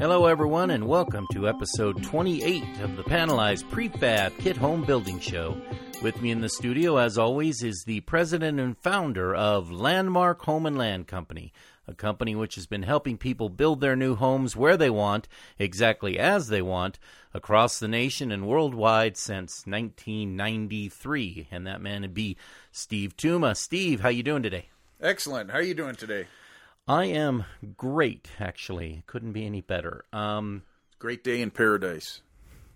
Hello, everyone, and welcome to episode 28 of the Panelized Prefab Kit Home Building Show. With me in the studio, as always, is the president and founder of Landmark Home and Land Company, a company which has been helping people build their new homes where they want, exactly as they want, across the nation and worldwide since 1993. And that man would be Steve Tuma. Steve, how you doing today? Excellent. How are you doing today? I am great, actually. Couldn't be any better. Um, Great day in paradise.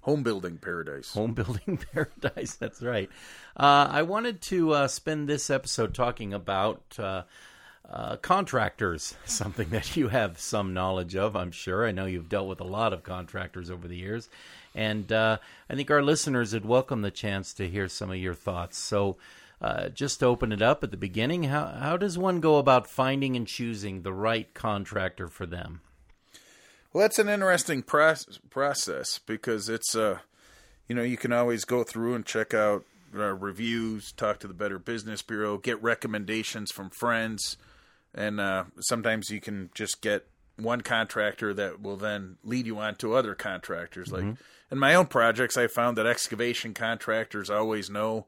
Home building paradise. home building paradise. That's right. Uh, I wanted to uh, spend this episode talking about uh, uh, contractors, something that you have some knowledge of, I'm sure. I know you've dealt with a lot of contractors over the years. And uh, I think our listeners would welcome the chance to hear some of your thoughts. So, uh, just to open it up at the beginning, how, how does one go about finding and choosing the right contractor for them? Well, that's an interesting proce- process because it's uh, you know, you can always go through and check out uh, reviews, talk to the Better Business Bureau, get recommendations from friends, and uh, sometimes you can just get one contractor that will then lead you on to other contractors. Like in my own projects, I found that excavation contractors always know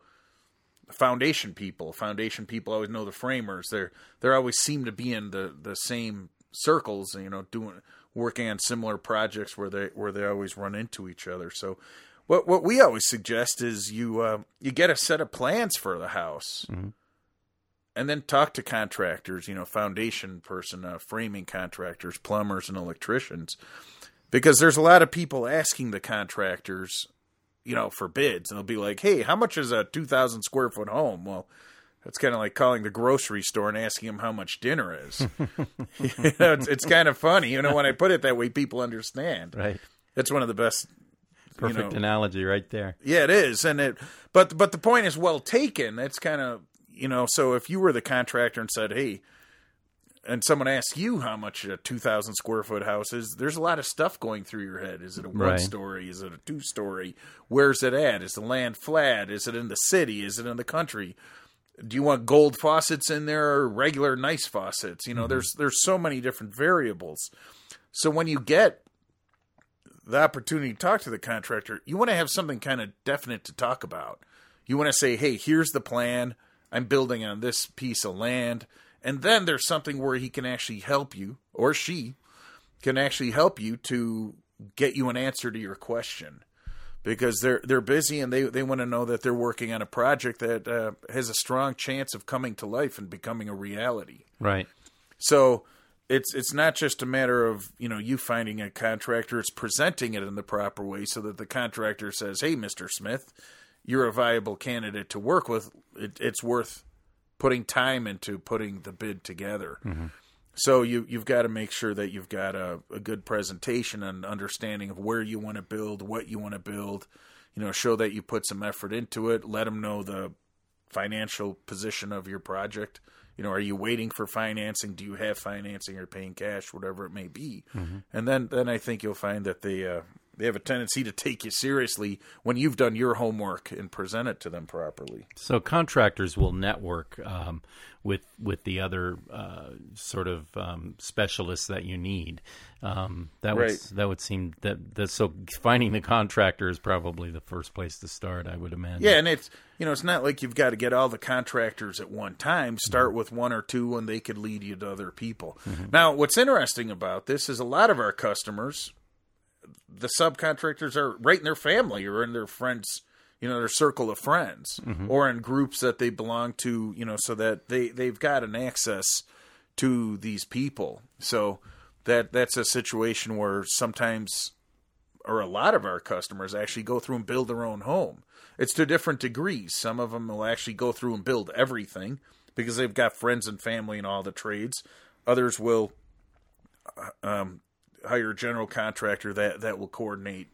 foundation people. Foundation people always know the framers. They're they always seem to be in the, the same circles, you know, doing working on similar projects where they where they always run into each other. So what what we always suggest is you uh, you get a set of plans for the house. And then talk to contractors, you know, foundation person, uh, framing contractors, plumbers, and electricians, because there's a lot of people asking the contractors you know, for bids, and they'll be like, "Hey, how much is a two thousand square foot home?" Well, that's kind of like calling the grocery store and asking them how much dinner is. you know, it's, it's kind of funny, you know, when I put it that way, people understand. Right. It's one of the best. you Perfect know- analogy right there. Yeah, it is, and it. But but the point is well taken. It's kind of you know. So if you were the contractor and said, "Hey," and someone asks you how much a two thousand square foot house is, there's a lot of stuff going through your head. Is it a one Right. story? Is it a two story? Where's it at? Is the land flat? Is it in the city? Is it in the country? Do you want gold faucets in there or regular nice faucets? You know, mm-hmm. there's there's so many different variables. So when you get the opportunity to talk to the contractor, you want to have something kind of definite to talk about. You want to say, "Hey, here's the plan. I'm building on this piece of land." And then there's something where he can actually help you or she can actually help you to get you an answer to your question because they're they're busy and they they want to know that they're working on a project that uh, has a strong chance of coming to life and becoming a reality. Right. So it's it's not just a matter of you know you finding a contractor; it's presenting it in the proper way so that the contractor says, "Hey, Mister Smith, you're a viable candidate to work with. It, it's worth putting time into putting the bid together." So you you've got to make sure that you've got a, a good presentation and understanding of where you want to build, what you want to build. You know, show that you put some effort into it. Let them know the financial position of your project. You know, are you waiting for financing? Do you have financing or paying cash, whatever it may be? And then, then I think you'll find that they uh, they have a tendency to take you seriously when you've done your homework and present it to them properly. So contractors will network um, with with the other uh, sort of um, specialists that you need. Um, that would that would seem that, that so finding the contractor is probably the first place to start. I would imagine. Yeah, and it's you know it's not like you've got to get all the contractors at one time. Start with one or two, and they could lead you to other people. Now, what's interesting about this is a lot of our customers, the subcontractors are right in their family or in their friends, you know, their circle of friends, or in groups that they belong to, you know, so that they they've got an access to these people. So that that's a situation where sometimes or a lot of our customers actually go through and build their own home. It's to different degrees. Some of them will actually go through and build everything because they've got friends and family in all the trades. Others will uh, um, hire a general contractor that that will coordinate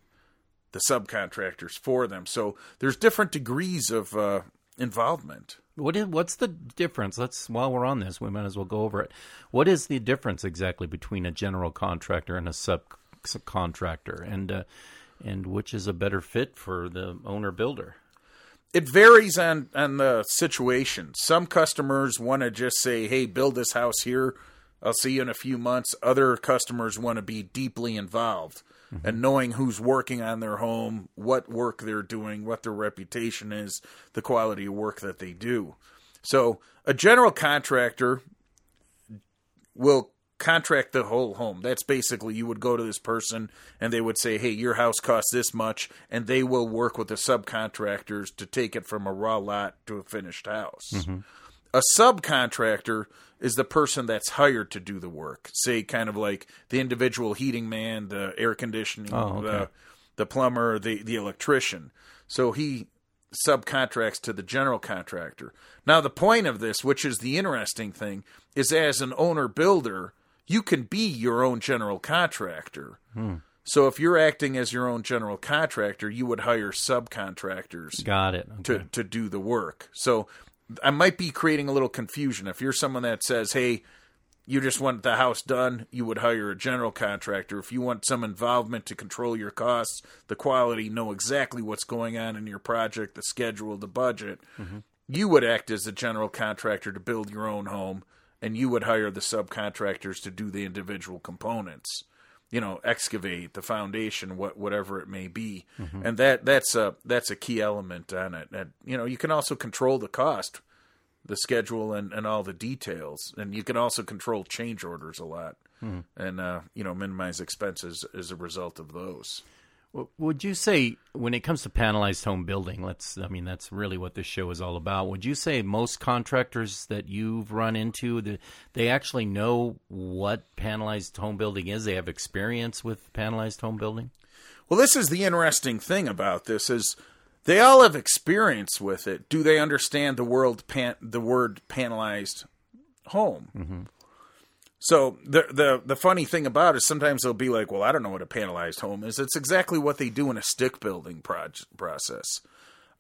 the subcontractors for them. So there's different degrees of uh, involvement. What is what's the difference? Let's while we're on this, we might as well go over it. What is the difference exactly between a general contractor and a sub subcontractor, and uh, and which is a better fit for the owner builder? it varies on on the situation. Some customers want to just say, "Hey, build this house here." I'll see you in a few months. Other customers want to be deeply involved mm-hmm. and knowing who's working on their home, what work they're doing, what their reputation is, the quality of work that they do. So a general contractor will contract the whole home. That's basically you would go to this person and they would say, "Hey, your house costs this much," and they will work with the subcontractors to take it from a raw lot to a finished house. Mm-hmm. A subcontractor is the person that's hired to do the work. Say kind of like the individual heating man, the air conditioning, Oh, okay. the the plumber, the the electrician. So he subcontracts to the general contractor. Now the point of this, which is the interesting thing, is as an owner builder, you can be your own general contractor. Hmm. So if you're acting as your own general contractor, you would hire subcontractors Got it. to, to do the work. So I might be creating a little confusion. If you're someone that says, hey, you just want the house done, you would hire a general contractor. If you want some involvement to control your costs, the quality, know exactly what's going on in your project, the schedule, the budget, mm-hmm. you would act as a general contractor to build your own home, and you would hire the subcontractors to do the individual components you know excavate the foundation what whatever it may be. And that that's a that's a key element on it. And you know you can also control the cost the schedule and, and all the details. And you can also control change orders a lot and uh, you know minimize expenses as a result of those Would you say, when it comes to panelized home building, let's, I mean, that's really what this show is all about. Would you say most contractors that you've run into, the, they actually know what panelized home building is? They have experience with panelized home building? Well, this is the interesting thing about this is they all have experience with it. Do they understand the world pan, the word panelized home? Mm-hmm. So the the the funny thing about it is sometimes they'll be like, "Well, I don't know what a panelized home is." It's exactly what they do in a stick building proj- process.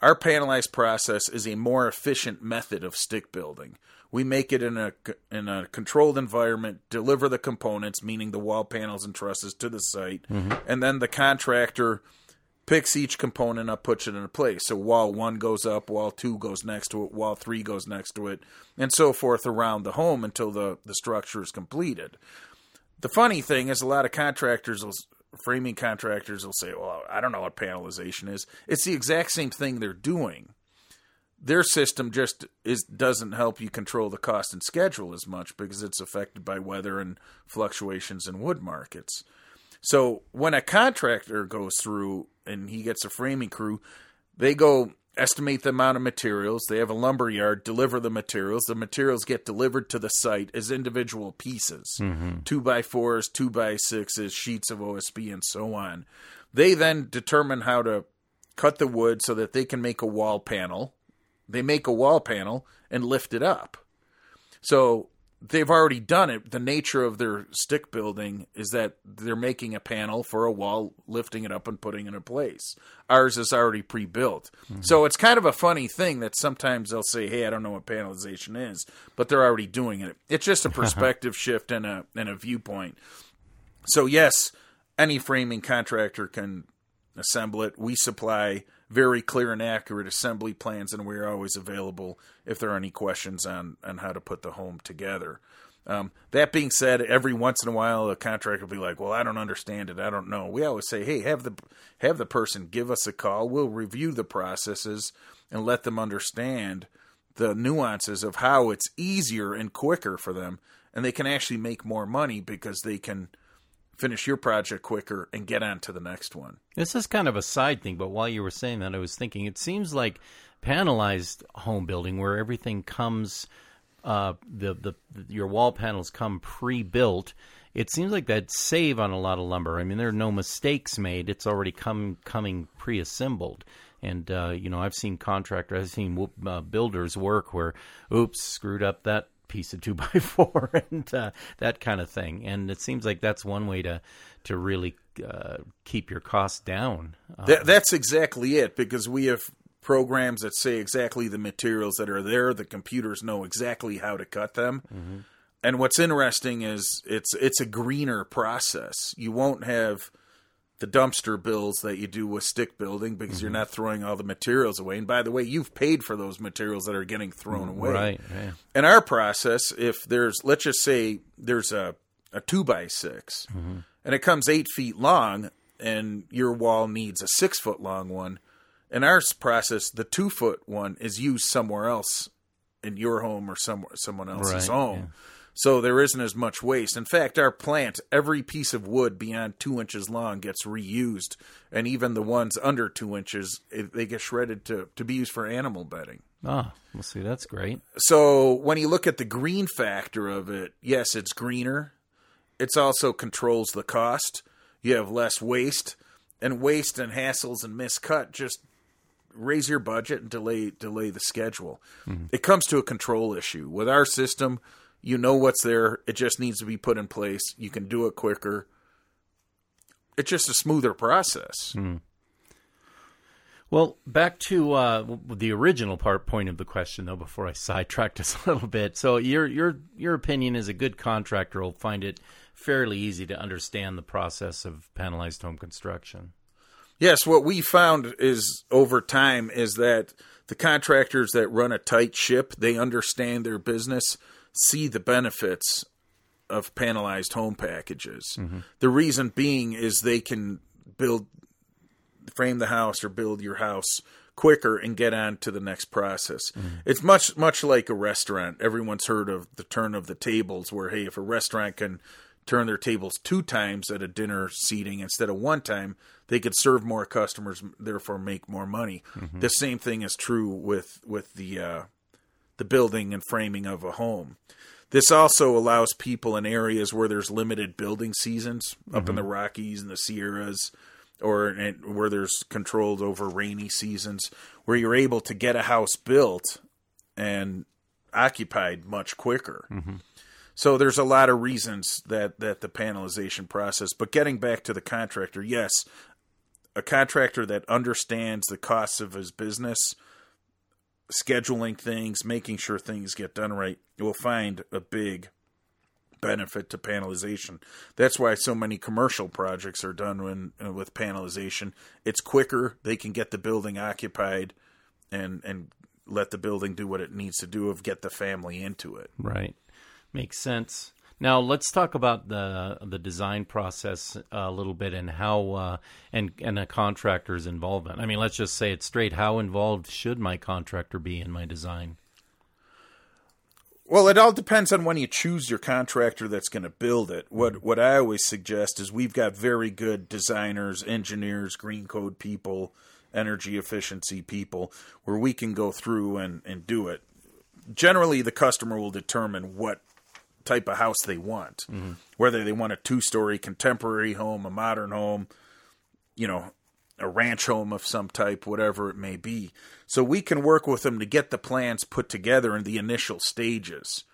Our panelized process is a more efficient method of stick building. We make it in a in a controlled environment, deliver the components, meaning the wall panels and trusses, to the site, mm-hmm. and then the contractor picks each component up, puts it in a place. So wall one goes up, wall two goes next to it, wall three goes next to it, and so forth around the home until the, the structure is completed. The funny thing is, a lot of contractors, will, framing contractors, will say, "Well, I don't know what panelization is." It's the exact same thing they're doing. Their system just is doesn't help you control the cost and schedule as much because it's affected by weather and fluctuations in wood markets. So when a contractor goes through and he gets a framing crew, they go estimate the amount of materials. They have a lumber yard, deliver the materials. The materials get delivered to the site as individual pieces mm-hmm. two by fours, two by sixes, sheets of OSB, and so on. They then determine how to cut the wood so that they can make a wall panel. They make a wall panel and lift it up. So they've already done it. The nature of their stick building is that they're making a panel for a wall, lifting it up and putting it in place. Ours is already pre-built. Mm-hmm. So it's kind of a funny thing that sometimes they'll say, "Hey, I don't know what panelization is," but they're already doing it. It's just a perspective shift and a and a viewpoint. So yes, any framing contractor can assemble it. We supply very clear and accurate assembly plans, and we're always available if there are any questions on on how to put the home together. Um, that being said, every once in a while, a contractor will be like, "Well, I don't understand it. I don't know." We always say, "Hey, have the have the person give us a call. We'll review the processes and let them understand the nuances of how it's easier and quicker for them, and they can actually make more money because they can." Finish your project quicker and get on to the next one. This is kind of a side thing, but while you were saying that, I was thinking it seems like panelized home building, where everything comes, uh, the, the your wall panels come pre-built. It seems like that save on a lot of lumber. I mean, there are no mistakes made; it's already come coming pre-assembled. And uh, you know, I've seen contractors, I've seen uh, builders work where, oops, screwed up that piece of two by four and uh, that kind of thing. And it seems like that's one way to to really uh, keep your costs down. Uh, That, that's exactly it because we have programs that say exactly the materials that are there. The computers know exactly how to cut them. And what's interesting is it's it's a greener process. You won't have the dumpster bills that you do with stick building because Mm-hmm. you're not throwing all the materials away. And by the way, you've paid for those materials that are getting thrown away. Mm, Right. Yeah. In our process, if there's, let's just say there's a, a two by 6 and it comes eight feet long and your wall needs a six foot long one, in our process, the two foot one is used somewhere else in your home or some, someone else's Right, home. yeah. So there isn't as much waste. In fact, our plant, every piece of wood beyond two inches long gets reused, and even the ones under two inches, they get shredded to, to be used for animal bedding. Ah, well, see, that's great. So when you look at the green factor of it, yes, it's greener. It's also controls the cost. You have less waste, and waste and hassles and miscut just raise your budget and delay delay the schedule. It comes to a control issue with our system. You know what's there. It just needs to be put in place. You can do it quicker. It's just a smoother process. Well, back to uh, the original part point of the question, though. Before I sidetracked us a little bit, so your your your opinion is a good contractor will find it fairly easy to understand the process of panelized home construction. Yes, what we found is over time is that the contractors that run a tight ship, they understand their business, see the benefits of panelized home packages. The reason being is they can build frame the house or build your house quicker and get on to the next process. It's much much like a restaurant. Everyone's heard of the turn of the tables where hey, if a restaurant can turn their tables two times at a dinner seating instead of one time, they could serve more customers, therefore make more money. The same thing is true with with the uh, the building and framing of a home. This also allows people in areas where there's limited building seasons, up in mm-hmm. the Rockies and the Sierras, or where there's controlled over rainy seasons, where you're able to get a house built and occupied much quicker. Mm-hmm. So there's a lot of reasons that that the panelization process. But getting back to the contractor, yes, a contractor that understands the costs of his business, scheduling things, making sure things get done right, you will find a big benefit to panelization. That's why so many commercial projects are done when, uh, with panelization. It's quicker; they can get the building occupied, and and let the building do what it needs to do of get the family into it. Right. Makes sense. Now let's talk about the the design process a little bit and how uh, and and a contractor's involvement. I mean, let's just say it straight. How involved should my contractor be in my design? Well, it all depends on when you choose your contractor that's going to build it. What what I always suggest is we've got very good designers, engineers, green code people, energy efficiency people where we can go through and, and do it. Generally, the customer will determine what type of house they want, mm-hmm. whether they want a two story contemporary home, a modern home, you know, a ranch home of some type, whatever it may be. So we can work with them to get the plans put together in the initial stages.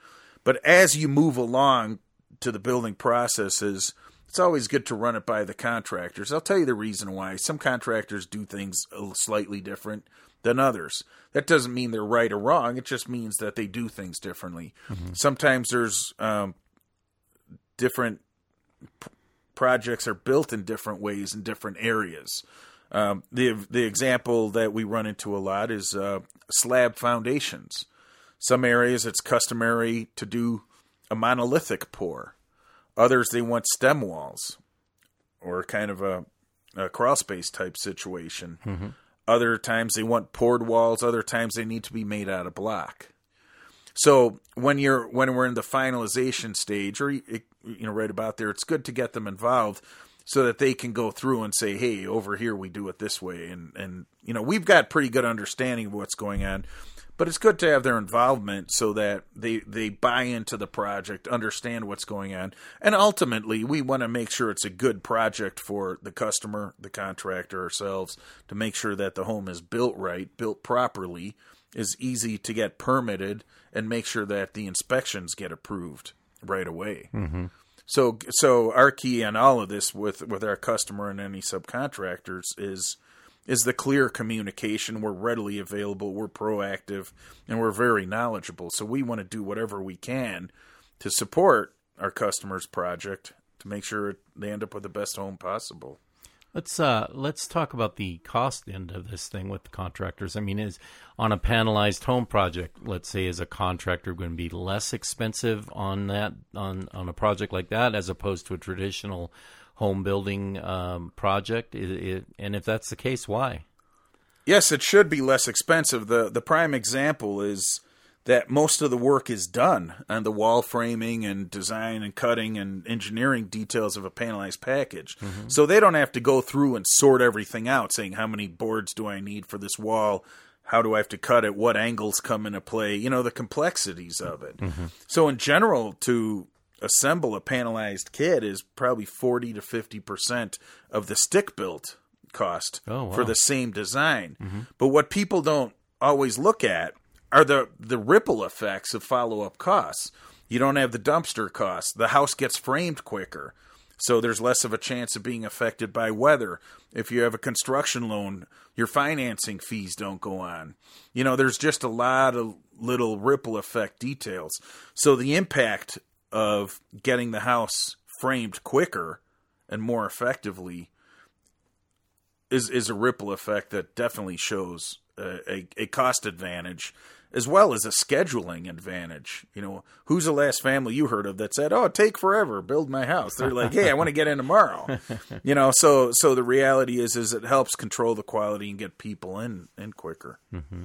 But as you move along to the building processes, it's always good to run it by the contractors. I'll tell you the reason why. Some contractors do things a little slightly different than others. That doesn't mean they're right or wrong. It just means that they do things differently. Sometimes there's um, different p- projects are built in different ways in different areas. Um, the the example that we run into a lot is uh, slab foundations. Some areas it's customary to do a monolithic pour. Others they want stem walls, or kind of a, a crawl space type situation. Other times they want poured walls. Other times they need to be made out of block. So when you're when we're in the finalization stage, or you know right about there, it's good to get them involved so that they can go through and say, "Hey, over here we do it this way," and and you know we've got pretty good understanding of what's going on, but it's good to have their involvement so that they they buy into the project, understand what's going on, and ultimately we want to make sure it's a good project for the customer, the contractor, ourselves to make sure that the home is built right, built properly, is easy to get permitted, and make sure that the inspections get approved right away. Mm-hmm. So, so our key on all of this with with our customer and any subcontractors is is the clear communication. We're readily available, we're proactive, and we're very knowledgeable. So we want to do whatever we can to support our customers' project to make sure they end up with the best home possible. Let's uh, let's talk about the cost end of this thing with the contractors. I mean, is on a panelized home project, let's say, is a contractor going to be less expensive on that on on a project like that as opposed to a traditional home building um, project? It, it, and if that's the case, why? Yes, it should be less expensive. the The prime example is that most of the work is done on the wall framing and design and cutting and engineering details of a panelized package. Mm-hmm. So they don't have to go through and sort everything out, saying how many boards do I need for this wall, how do I have to cut it, what angles come into play, you know, the complexities of it. Mm-hmm. So in general, to assemble a panelized kit is probably 40 to 50% of the stick built cost oh, wow. for the same design. Mm-hmm. But what people don't always look at are the the ripple effects of follow up costs. You don't have the dumpster costs. The house gets framed quicker. So there's less of a chance of being affected by weather. If you have a construction loan, your financing fees don't go on. You know, there's just a lot of little ripple effect details. So the impact of getting the house framed quicker and more effectively is is a ripple effect that definitely shows a, a, a cost advantage as well as a scheduling advantage. You know, who's the last family you heard of that said, "Oh, take forever, build my house"? They're like, "Hey, I want to get in tomorrow." you know, so so the reality is is it helps control the quality and get people in in quicker. Mm-hmm.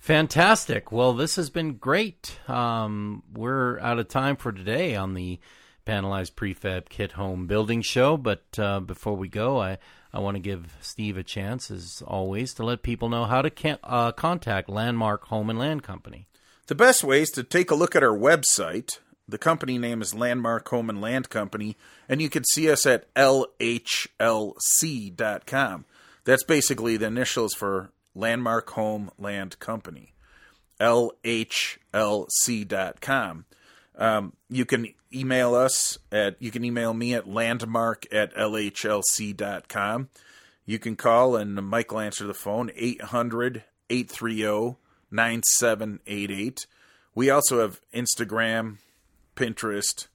Fantastic. Well, this has been great. Um, we're out of time for today on the Panelized Prefab Kit Home Building Show, but uh, before we go, I I want to give Steve a chance, as always, to let people know how to uh, contact Landmark Home and Land Company. The best way is to take a look at our website. The company name is Landmark Home and Land Company, and you can see us at lhlc.com. That's basically the initials for Landmark Home Land Company. lhlc.com. Um, you can email us at you can email me at landmark at lhlc.com. You can call and Mike will answer the phone 800 830 9788. We also have Instagram, Pinterest,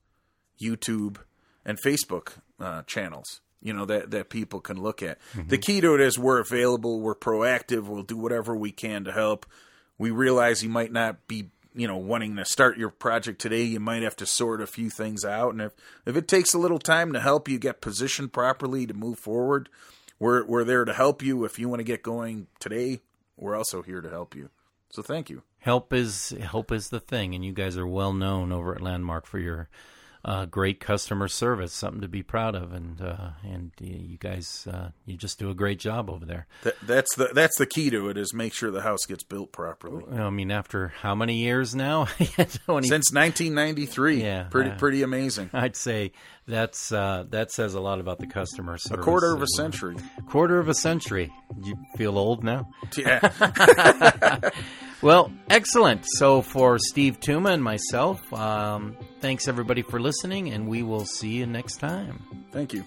YouTube, and Facebook uh, channels. You know that that people can look at. Mm-hmm. The key to it is we're available, we're proactive, we'll do whatever we can to help. We realize you might not be you know wanting to start your project today you might have to sort a few things out and if if it takes a little time to help you get positioned properly to move forward we're we're there to help you if you want to get going today we're also here to help you so thank you help is help is the thing and you guys are well known over at landmark for your uh, great customer service, something to be proud of, and uh, and you guys uh, you just do a great job over there. That, that's the that's the key to it is make sure the house gets built properly. I mean, after how many years now? 20, Since 1993. Yeah, pretty pretty amazing. I'd say that's uh, that says a lot about the customer service. A quarter of a century. Quarter of a century. You feel old now? Yeah. well, excellent. So for Steve Tuma and myself. Um, thanks everybody for listening, and we will see you next time. Thank you.